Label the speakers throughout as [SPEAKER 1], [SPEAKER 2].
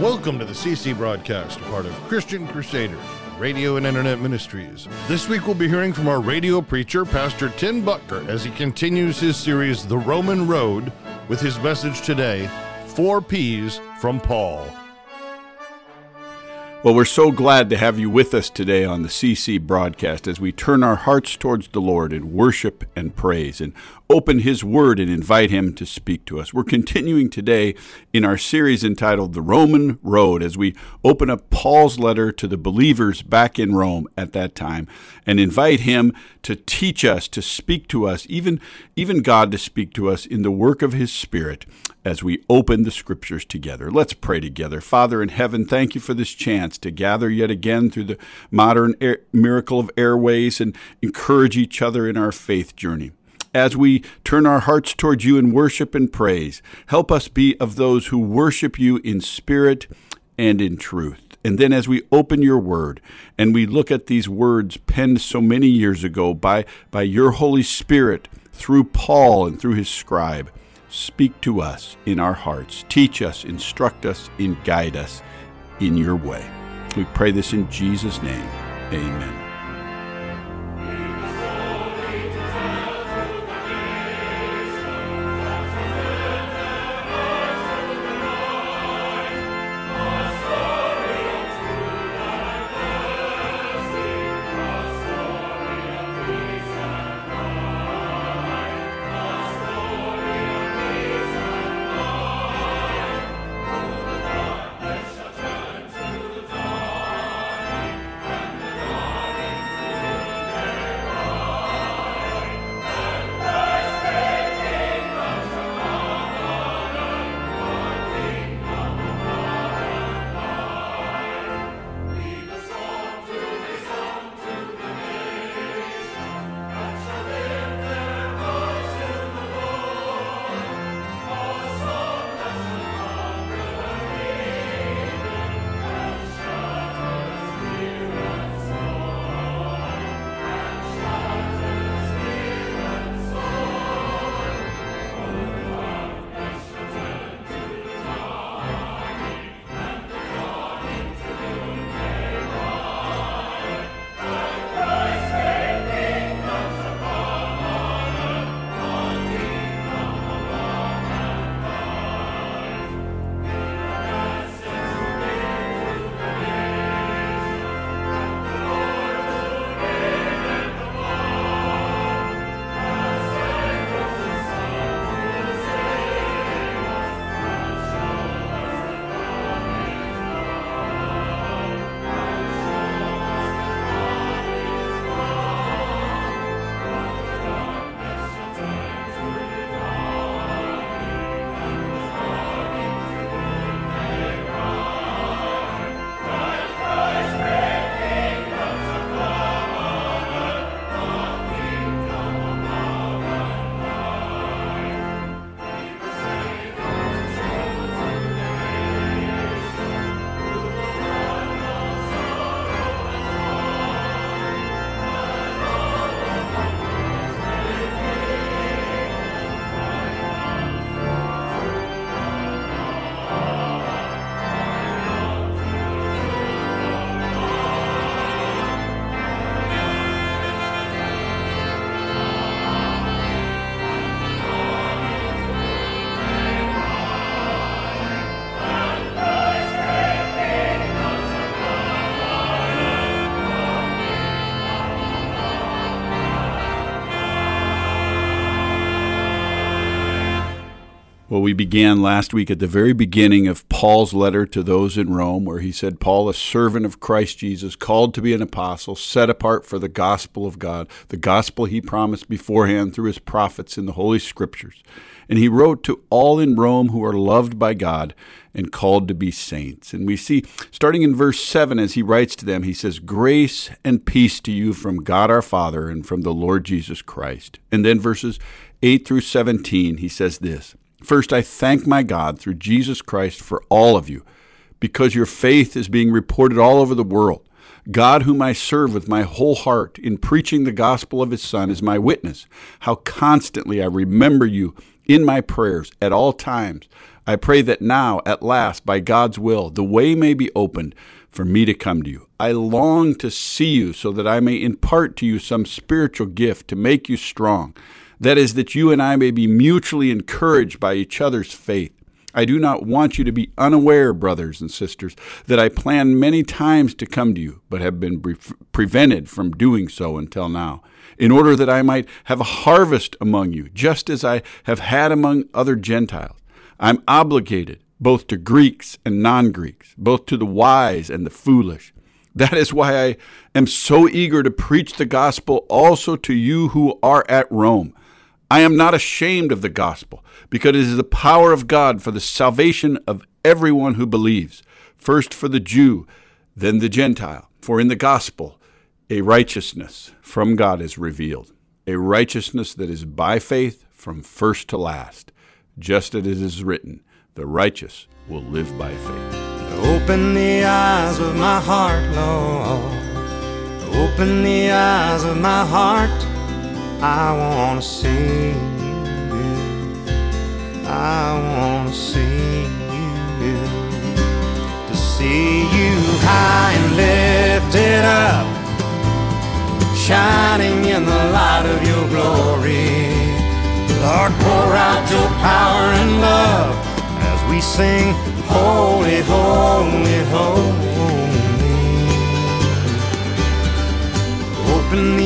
[SPEAKER 1] Welcome to the CC broadcast, part of Christian Crusaders, radio and internet ministries. This week we'll be hearing from our radio preacher, Pastor Tim Boettger, as he continues his series, The Roman Road, with his message today, Four P's from Paul.
[SPEAKER 2] Well, we're so glad to have you with us today on the CC broadcast as we turn our hearts towards the Lord in worship and praise and open His Word and invite Him to speak to us. We're continuing today in our series entitled The Roman Road as we open up Paul's letter to the believers back in Rome at that time and invite Him to teach us, to speak to us, even, even God to speak to us in the work of His Spirit as we open the Scriptures together. Let's pray together. Father in heaven, thank you for this chance to gather yet again through the modern air, miracle of airways and encourage each other in our faith journey as we turn our hearts towards you in worship and praise. Help us be of those who worship you in spirit and in truth. And then as we open your word and we look at these words penned so many years ago by, by your Holy Spirit through Paul and through his scribe, speak to us in our hearts. Teach us, instruct us, and guide us in your way. We pray this in Jesus' name. Amen. Well, we began last week at the very beginning of Paul's letter to those in Rome, where he said, Paul, a servant of Christ Jesus, called to be an apostle, set apart for the gospel of God, the gospel he promised beforehand through his prophets in the Holy Scriptures. And he wrote to all in Rome who are loved by God and called to be saints. And we see, starting in verse 7, as he writes to them, he says, Grace and peace to you from God our Father and from the Lord Jesus Christ. And then verses 8 through 17, he says this. First, I thank my God through Jesus Christ for all of you, because your faith is being reported all over the world. God, whom I serve with my whole heart in preaching the gospel of his Son, is my witness, how constantly I remember you in my prayers at all times. I pray that now, at last, by God's will, the way may be opened for me to come to you. I long to see you so that I may impart to you some spiritual gift to make you strong. That is, that you and I may be mutually encouraged by each other's faith. I do not want you to be unaware, brothers and sisters, that I planned many times to come to you, but have been pre- prevented from doing so until now, in order that I might have a harvest among you, just as I have had among other Gentiles. I'm obligated both to Greeks and non Greeks, both to the wise and the foolish. That is why I am so eager to preach the gospel also to you who are at Rome. I am not ashamed of the gospel, because it is the power of God for the salvation of everyone who believes, first for the Jew, then the Gentile. For in the gospel, a righteousness from God is revealed, a righteousness that is by faith from first to last, just as it is written, the righteous will live by faith.
[SPEAKER 3] Open the eyes of my heart, Lord. Open the eyes of my heart. I want to see you. I want to see you. To see you high and lifted up, shining in the light of your glory. Lord, pour out your power and love as we sing, Holy, Holy, Holy. Open the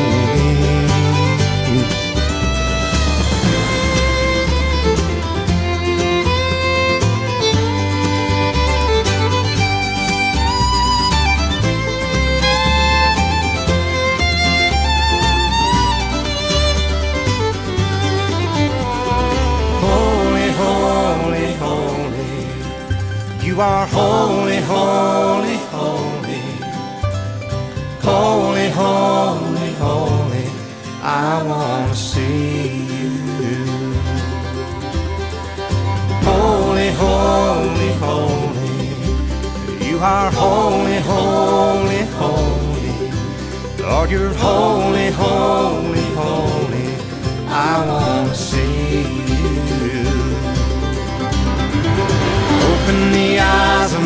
[SPEAKER 3] Are holy, holy, holy. Holy, holy, holy. I want to see you. Holy, holy, holy. You are holy, holy, holy. Lord, you're holy, holy, holy. I want to see you.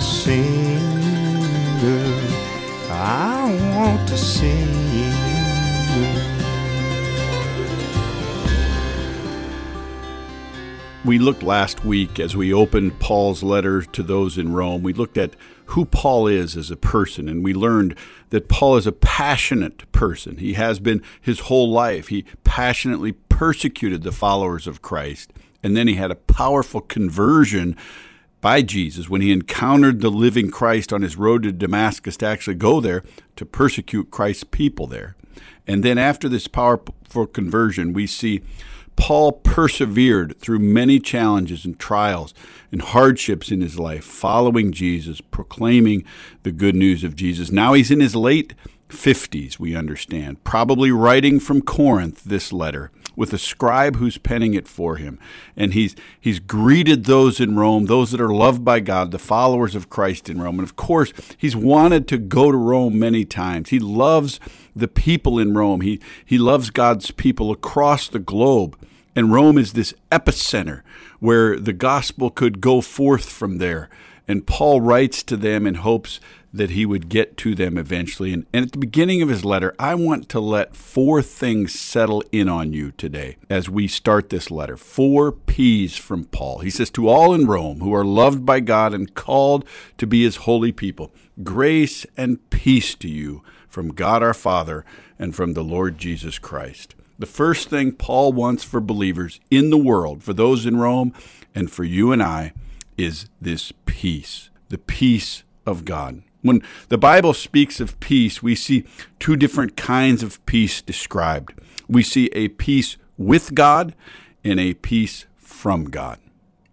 [SPEAKER 3] See you. I want to you.
[SPEAKER 2] We looked last week as we opened Paul's letter to those in Rome. We looked at who Paul is as a person, and we learned that Paul is a passionate person. He has been his whole life. He passionately persecuted the followers of Christ, and then he had a powerful conversion by Jesus when he encountered the living Christ on his road to Damascus to actually go there to persecute Christ's people there. And then after this powerful conversion, we see Paul persevered through many challenges and trials and hardships in his life, following Jesus, proclaiming the good news of Jesus. Now he's in his late 50s, we understand, probably writing from Corinth this letter with a scribe who's penning it for him. And he's, he's greeted those in Rome, those that are loved by God, the followers of Christ in Rome. And of course, he's wanted to go to Rome many times. He loves the people in Rome, he, he loves God's people across the globe. And Rome is this epicenter where the gospel could go forth from there. And Paul writes to them in hopes that he would get to them eventually. And, and, at the beginning of his letter, I want to let four things settle in on you today as we start this letter. Four P's from Paul. He says, To all in Rome who are loved by God and called to be his holy people, grace and peace to you from God our Father and from the Lord Jesus Christ. The first thing Paul wants for believers in the world, for those in Rome and for you and I, is this peace, the peace of God. When the Bible speaks of peace, we see two different kinds of peace described. We see a peace with God and a peace from God.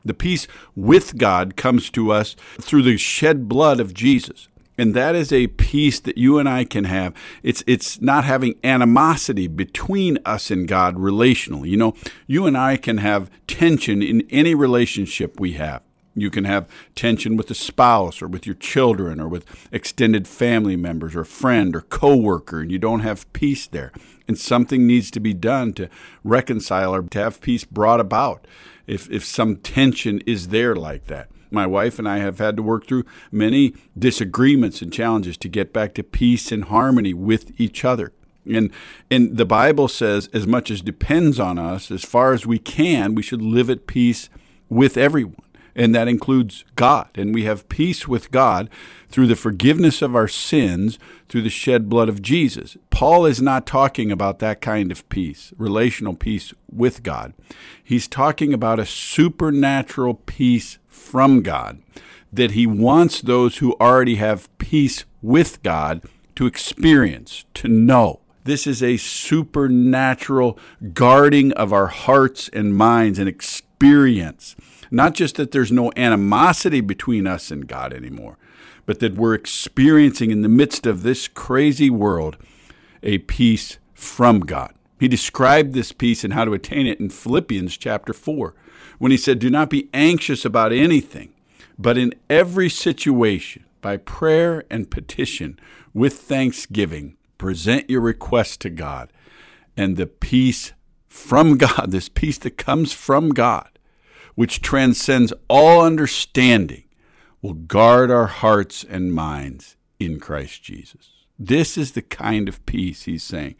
[SPEAKER 2] The peace with God comes to us through the shed blood of Jesus. And that is a peace that you and I can have. It's it's not having animosity between us and God relationally. You know, you and I can have tension in any relationship we have. You can have tension with a spouse or with your children or with extended family members or a friend or coworker and you don't have peace there. And something needs to be done to reconcile or to have peace brought about if, if some tension is there like that. My wife and I have had to work through many disagreements and challenges to get back to peace and harmony with each other. And and the Bible says as much as depends on us, as far as we can, we should live at peace with everyone and that includes God. And we have peace with God through the forgiveness of our sins through the shed blood of Jesus. Paul is not talking about that kind of peace, relational peace with God. He's talking about a supernatural peace from God that he wants those who already have peace with God to experience, to know. This is a supernatural guarding of our hearts and minds and experience not just that there's no animosity between us and God anymore, but that we're experiencing in the midst of this crazy world a peace from God. He described this peace and how to attain it in Philippians chapter 4 when he said, Do not be anxious about anything, but in every situation, by prayer and petition, with thanksgiving, present your requests to God. And the peace from God, this peace that comes from God, which transcends all understanding, will guard our hearts and minds in Christ Jesus. This is the kind of peace he's saying.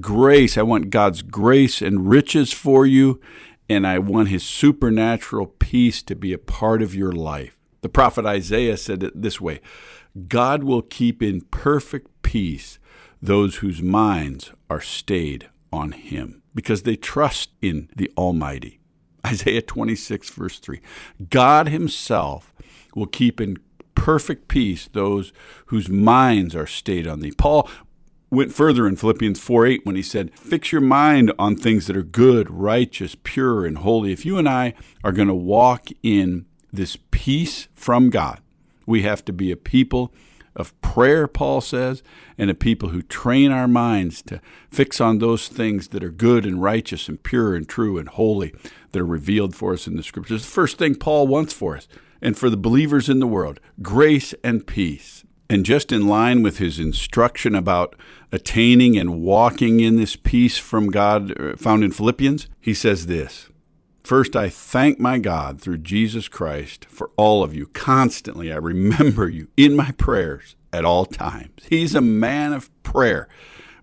[SPEAKER 2] Grace, I want God's grace and riches for you, and I want his supernatural peace to be a part of your life. The prophet Isaiah said it this way God will keep in perfect peace those whose minds are stayed on him because they trust in the Almighty. Isaiah 26, verse 3. God Himself will keep in perfect peace those whose minds are stayed on thee. Paul went further in Philippians 4 8 when he said, Fix your mind on things that are good, righteous, pure, and holy. If you and I are going to walk in this peace from God, we have to be a people of prayer, Paul says, and a people who train our minds to fix on those things that are good and righteous and pure and true and holy that are revealed for us in the scriptures. The first thing Paul wants for us and for the believers in the world grace and peace. And just in line with his instruction about attaining and walking in this peace from God uh, found in Philippians, he says this First, I thank my God through Jesus Christ for all of you. Constantly, I remember you in my prayers at all times. He's a man of prayer.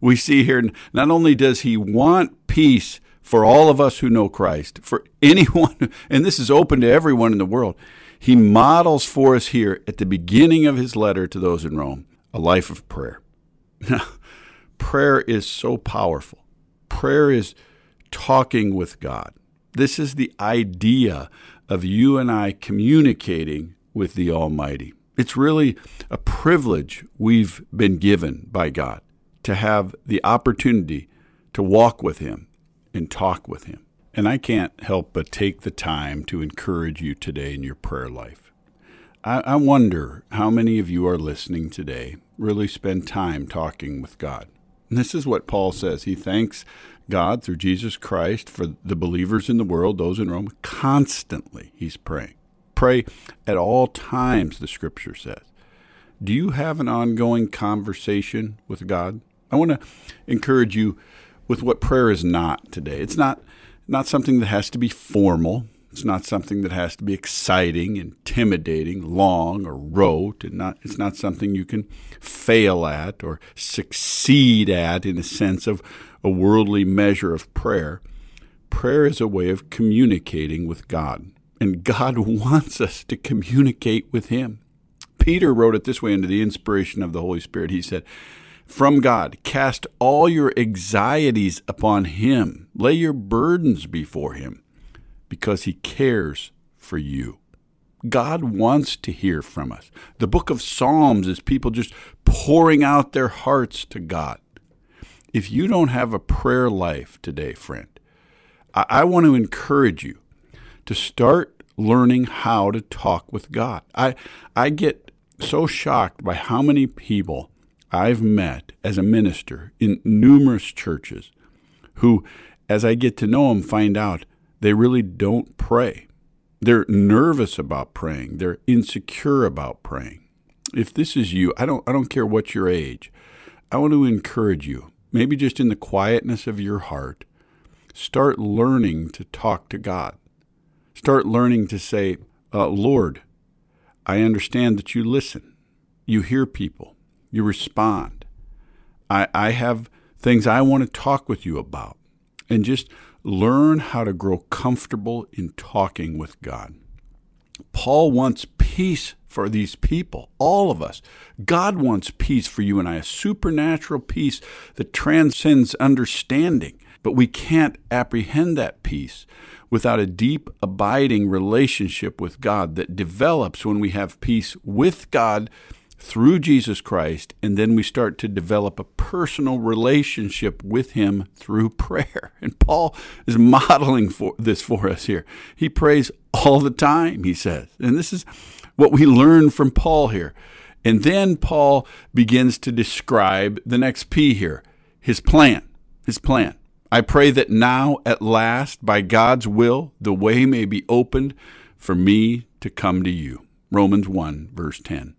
[SPEAKER 2] We see here, not only does he want peace for all of us who know Christ, for anyone, and this is open to everyone in the world, he models for us here at the beginning of his letter to those in Rome a life of prayer. Now, prayer is so powerful. Prayer is talking with God. This is the idea of you and I communicating with the Almighty. It's really a privilege we've been given by God to have the opportunity to walk with Him and talk with Him. And I can't help but take the time to encourage you today in your prayer life. I, I wonder how many of you are listening today really spend time talking with God. And this is what Paul says. He thanks God through Jesus Christ for the believers in the world, those in Rome. Constantly, he's praying. Pray at all times, the scripture says. Do you have an ongoing conversation with God? I want to encourage you with what prayer is not today. It's not not something that has to be formal. It's not something that has to be exciting, intimidating, long, or rote, and not it's not something you can fail at or succeed at in a sense of a worldly measure of prayer. Prayer is a way of communicating with God, and God wants us to communicate with Him. Peter wrote it this way under the inspiration of the Holy Spirit. He said, From God, cast all your anxieties upon Him, lay your burdens before Him, because He cares for you. God wants to hear from us. The book of Psalms is people just pouring out their hearts to God. If you don't have a prayer life today, friend, I, I want to encourage you to start learning how to talk with God. I I get so shocked by how many people I've met as a minister in numerous churches who, as I get to know them, find out they really don't pray. They're nervous about praying. They're insecure about praying. If this is you, I don't I don't care what your age. I want to encourage you maybe just in the quietness of your heart, start learning to talk to God. Start learning to say, uh, Lord, I understand that you listen, you hear people, you respond. I, I have things I want to talk with you about. And just learn how to grow comfortable in talking with God. Paul wants peace for these people, all of us. God wants peace for you and I, a supernatural peace that transcends understanding. But we can't apprehend that peace without a deep, abiding relationship with God that develops when we have peace with God through Jesus Christ, and then we start to develop a personal relationship with Him through prayer. And Paul is modeling for this for us here. He prays all the time, he says. And this is what we learn from Paul here. And then Paul begins to describe the next P here his plan. His plan. I pray that now, at last, by God's will, the way may be opened for me to come to you. Romans 1, verse 10.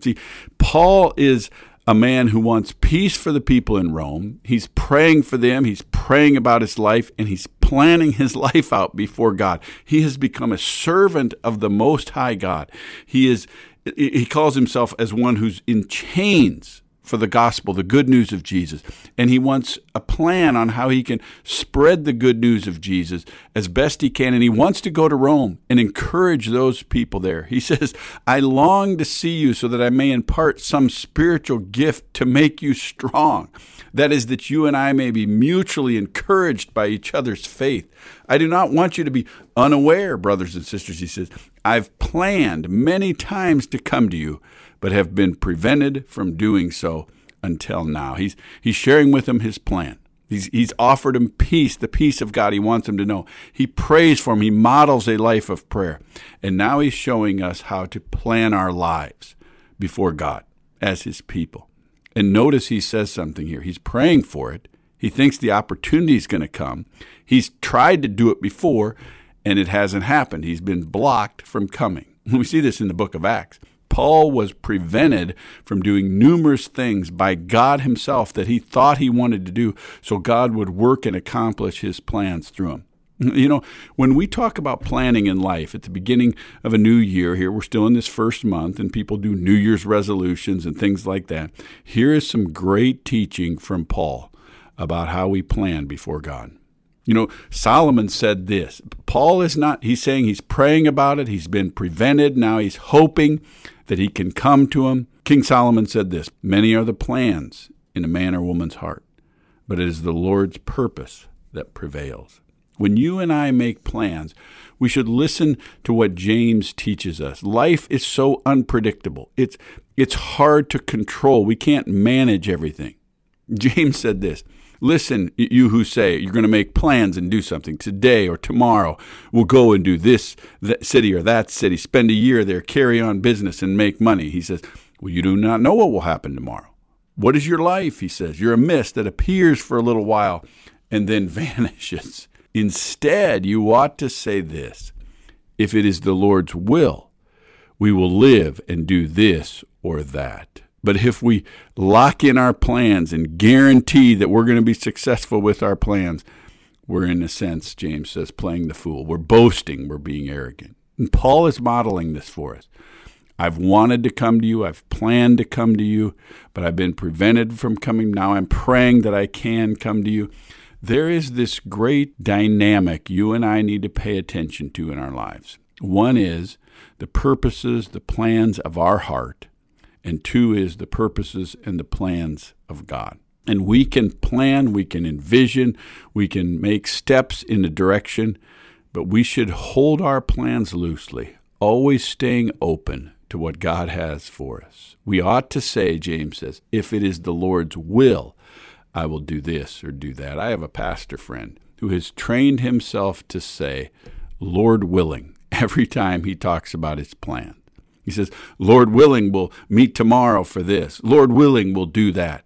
[SPEAKER 2] See, Paul is a man who wants peace for the people in Rome. He's praying for them, he's praying about his life, and he's planning his life out before God. He has become a servant of the Most High God. He is he calls himself as one who's in chains for the gospel, the good news of Jesus. And he wants a plan on how he can spread the good news of Jesus as best he can. And he wants to go to Rome and encourage those people there. He says, I long to see you so that I may impart some spiritual gift to make you strong. That is, that you and I may be mutually encouraged by each other's faith. I do not want you to be unaware, brothers and sisters, he says. I've planned many times to come to you but have been prevented from doing so until now. He's, he's sharing with them his plan. He's, he's offered him peace, the peace of God he wants him to know. He prays for him. He models a life of prayer. And now he's showing us how to plan our lives before God as his people. And notice he says something here. He's praying for it. He thinks the opportunity is going to come. He's tried to do it before, and it hasn't happened. He's been blocked from coming. We see this in the book of Acts. Paul was prevented from doing numerous things by God Himself that he thought he wanted to do, so God would work and accomplish His plans through him. You know, when we talk about planning in life at the beginning of a new year, here we're still in this first month, and people do New Year's resolutions and things like that. Here is some great teaching from Paul about how we plan before God. You know, Solomon said this. Paul is not, he's saying he's praying about it. He's been prevented. Now he's hoping that he can come to him. King Solomon said this Many are the plans in a man or woman's heart, but it is the Lord's purpose that prevails. When you and I make plans, we should listen to what James teaches us. Life is so unpredictable. It's it's hard to control. We can't manage everything. James said this, Listen, you who say you're going to make plans and do something today or tomorrow. We'll go and do this city or that city, spend a year there, carry on business, and make money. He says, Well, you do not know what will happen tomorrow. What is your life? He says. You're a mist that appears for a little while and then vanishes. Instead, you ought to say this If it is the Lord's will, we will live and do this or that. But if we lock in our plans and guarantee that we're going to be successful with our plans, we're in a sense, James says, playing the fool. We're boasting, we're being arrogant. And Paul is modeling this for us. I've wanted to come to you, I've planned to come to you, but I've been prevented from coming. Now I'm praying that I can come to you. There is this great dynamic you and I need to pay attention to in our lives. One is the purposes, the plans of our heart, and two is the purposes and the plans of God. And we can plan, we can envision, we can make steps in a direction, but we should hold our plans loosely, always staying open to what God has for us. We ought to say, James says, if it is the Lord's will, I will do this or do that. I have a pastor friend who has trained himself to say, Lord willing, every time he talks about his plan. He says, Lord willing, we'll meet tomorrow for this. Lord willing, we'll do that.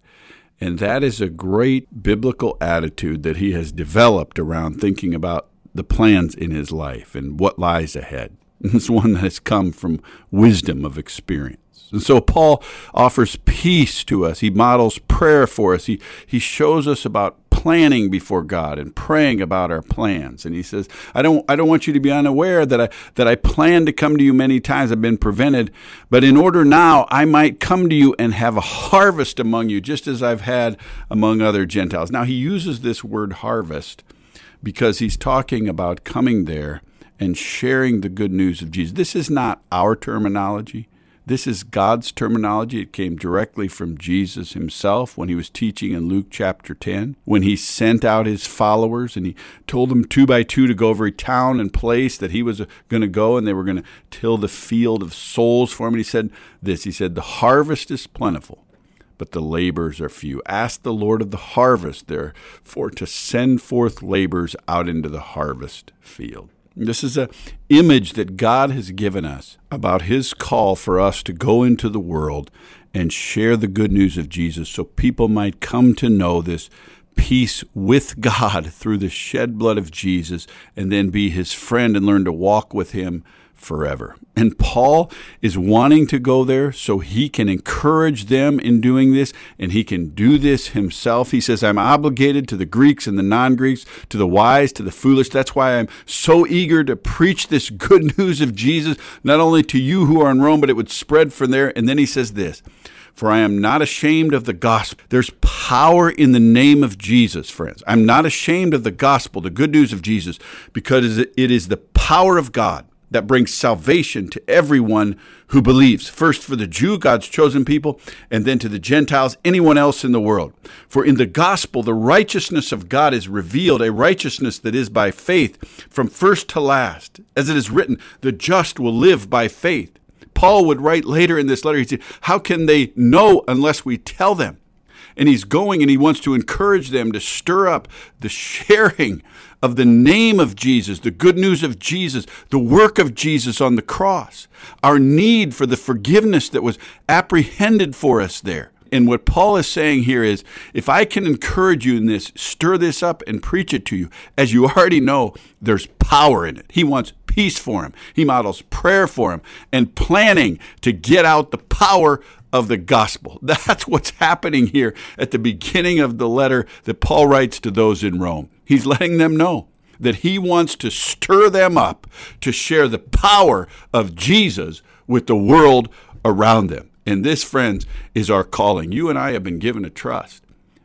[SPEAKER 2] And that is a great biblical attitude that he has developed around thinking about the plans in his life and what lies ahead. It's one that has come from wisdom of experience. And so Paul offers peace to us. He models prayer for us. He, he shows us about planning before God and praying about our plans. And he says, I don't, I don't want you to be unaware that I, that I plan to come to you many times. I've been prevented. But in order now, I might come to you and have a harvest among you, just as I've had among other Gentiles. Now, he uses this word harvest because he's talking about coming there and sharing the good news of Jesus. This is not our terminology. This is God's terminology. It came directly from Jesus himself when he was teaching in Luke chapter 10, when he sent out his followers and he told them two by two to go every town and place that he was uh, going to go and they were going to till the field of souls for him. And he said this He said, The harvest is plentiful, but the labors are few. Ask the Lord of the harvest, therefore, to send forth labors out into the harvest field. This is an image that God has given us about His call for us to go into the world and share the good news of Jesus so people might come to know this peace with God through the shed blood of Jesus and then be His friend and learn to walk with Him forever. And Paul is wanting to go there so he can encourage them in doing this, and he can do this himself. He says, I'm obligated to the Greeks and the non Greeks, to the wise, to the foolish. That's why I'm so eager to preach this good news of Jesus, not only to you who are in Rome, but it would spread from there. And then he says this. For I am not ashamed of the gospel. There's power in the name of Jesus, friends. I'm not ashamed of the gospel, the good news of Jesus, because it is the power of God that brings salvation to everyone who believes. First for the Jew, God's chosen people, and then to the Gentiles, anyone else in the world. For in the gospel, the righteousness of God is revealed, a righteousness that is by faith from first to last. As it is written, the just will live by faith. Paul would write later in this letter, he said, How can they know unless we tell them? And he's going and he wants to encourage them to stir up the sharing of the name of Jesus, the good news of Jesus, the work of Jesus on the cross, our need for the forgiveness that was apprehended for us there. And what Paul is saying here is if I can encourage you in this, stir this up and preach it to you, as you already know, there's power in it. He wants peace for him, he models prayer for him, and planning to get out the power of the gospel. That's what's happening here at the beginning of the letter that Paul writes to those in Rome. He's letting them know that he wants to stir them up to share the power of Jesus with the world around them. And this, friends, is our calling. You and I have been given a trust.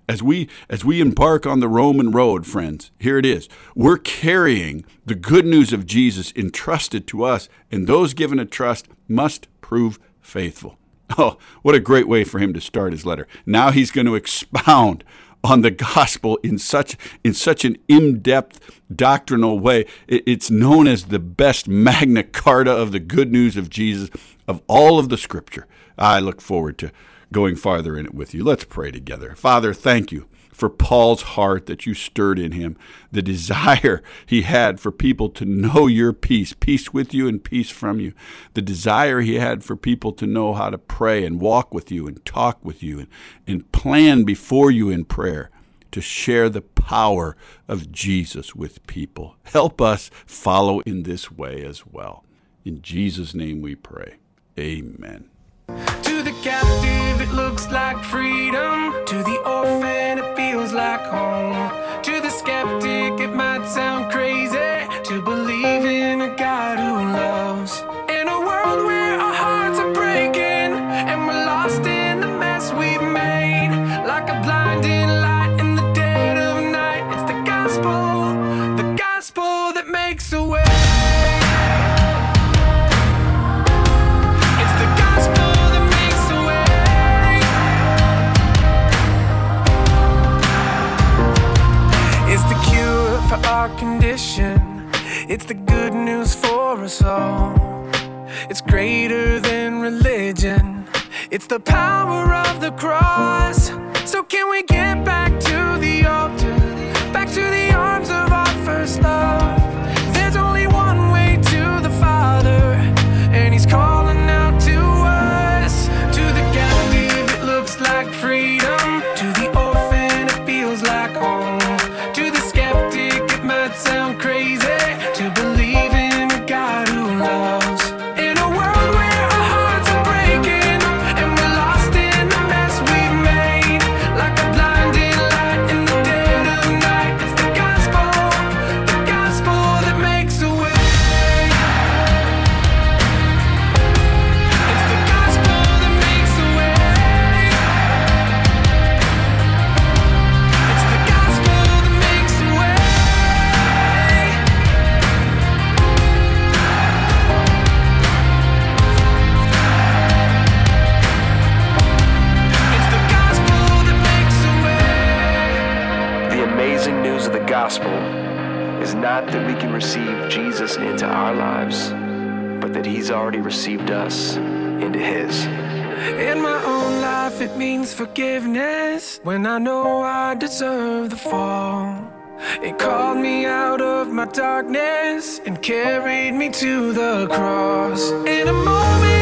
[SPEAKER 2] As we as we embark on the Roman road, friends, here it is. We're carrying the good news of Jesus entrusted to us, and those given a trust must prove faithful. Oh, what a great way for him to start his letter. Now he's going to expound on the gospel in such in such an in-depth doctrinal way. It's known as the best Magna Carta of the good news of Jesus of all of the scripture. I look forward to going farther in it with you. Let's pray together. Father, thank you for Paul's heart that you stirred in him, the desire he had for people to know your peace, peace with you and peace from you, the desire he had for people to know how to pray and walk with you and talk with you and, and plan before you in prayer to share the power of Jesus with people. Help us follow in this way as well. In Jesus' name we pray. Amen.
[SPEAKER 4] To the captive, it looks like freedom. The power of the cross. That
[SPEAKER 5] we can receive Jesus into our lives, but that he's already received us into his.
[SPEAKER 4] In my own life, it means forgiveness when I know I deserve the fall. It called me out of my darkness and carried me to the cross. In a moment,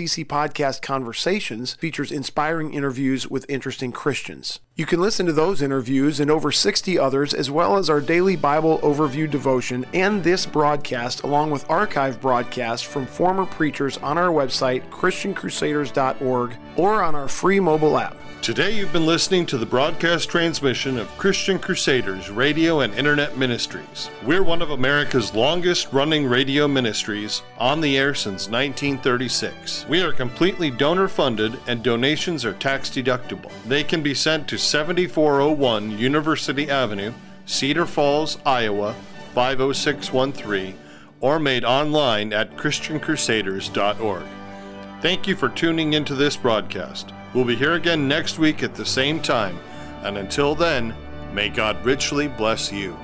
[SPEAKER 6] CC Podcast Conversations features inspiring interviews with interesting Christians. You can listen to those interviews and over 60 others, as well as our daily Bible overview devotion and this broadcast, along with archive broadcasts from former preachers on our website, ChristianCrusaders.org, or on our free mobile app.
[SPEAKER 1] Today you've been listening to the broadcast transmission of Christian Crusaders Radio and Internet Ministries. We're one of America's longest running radio ministries, on the air since 1936. We are completely donor funded and donations are tax deductible. They can be sent to 7401 University Avenue, Cedar Falls, Iowa 50613, or made online at ChristianCrusaders.org. Thank you for tuning into this broadcast. We'll be here again next week at the same time, and until then, may God richly bless you.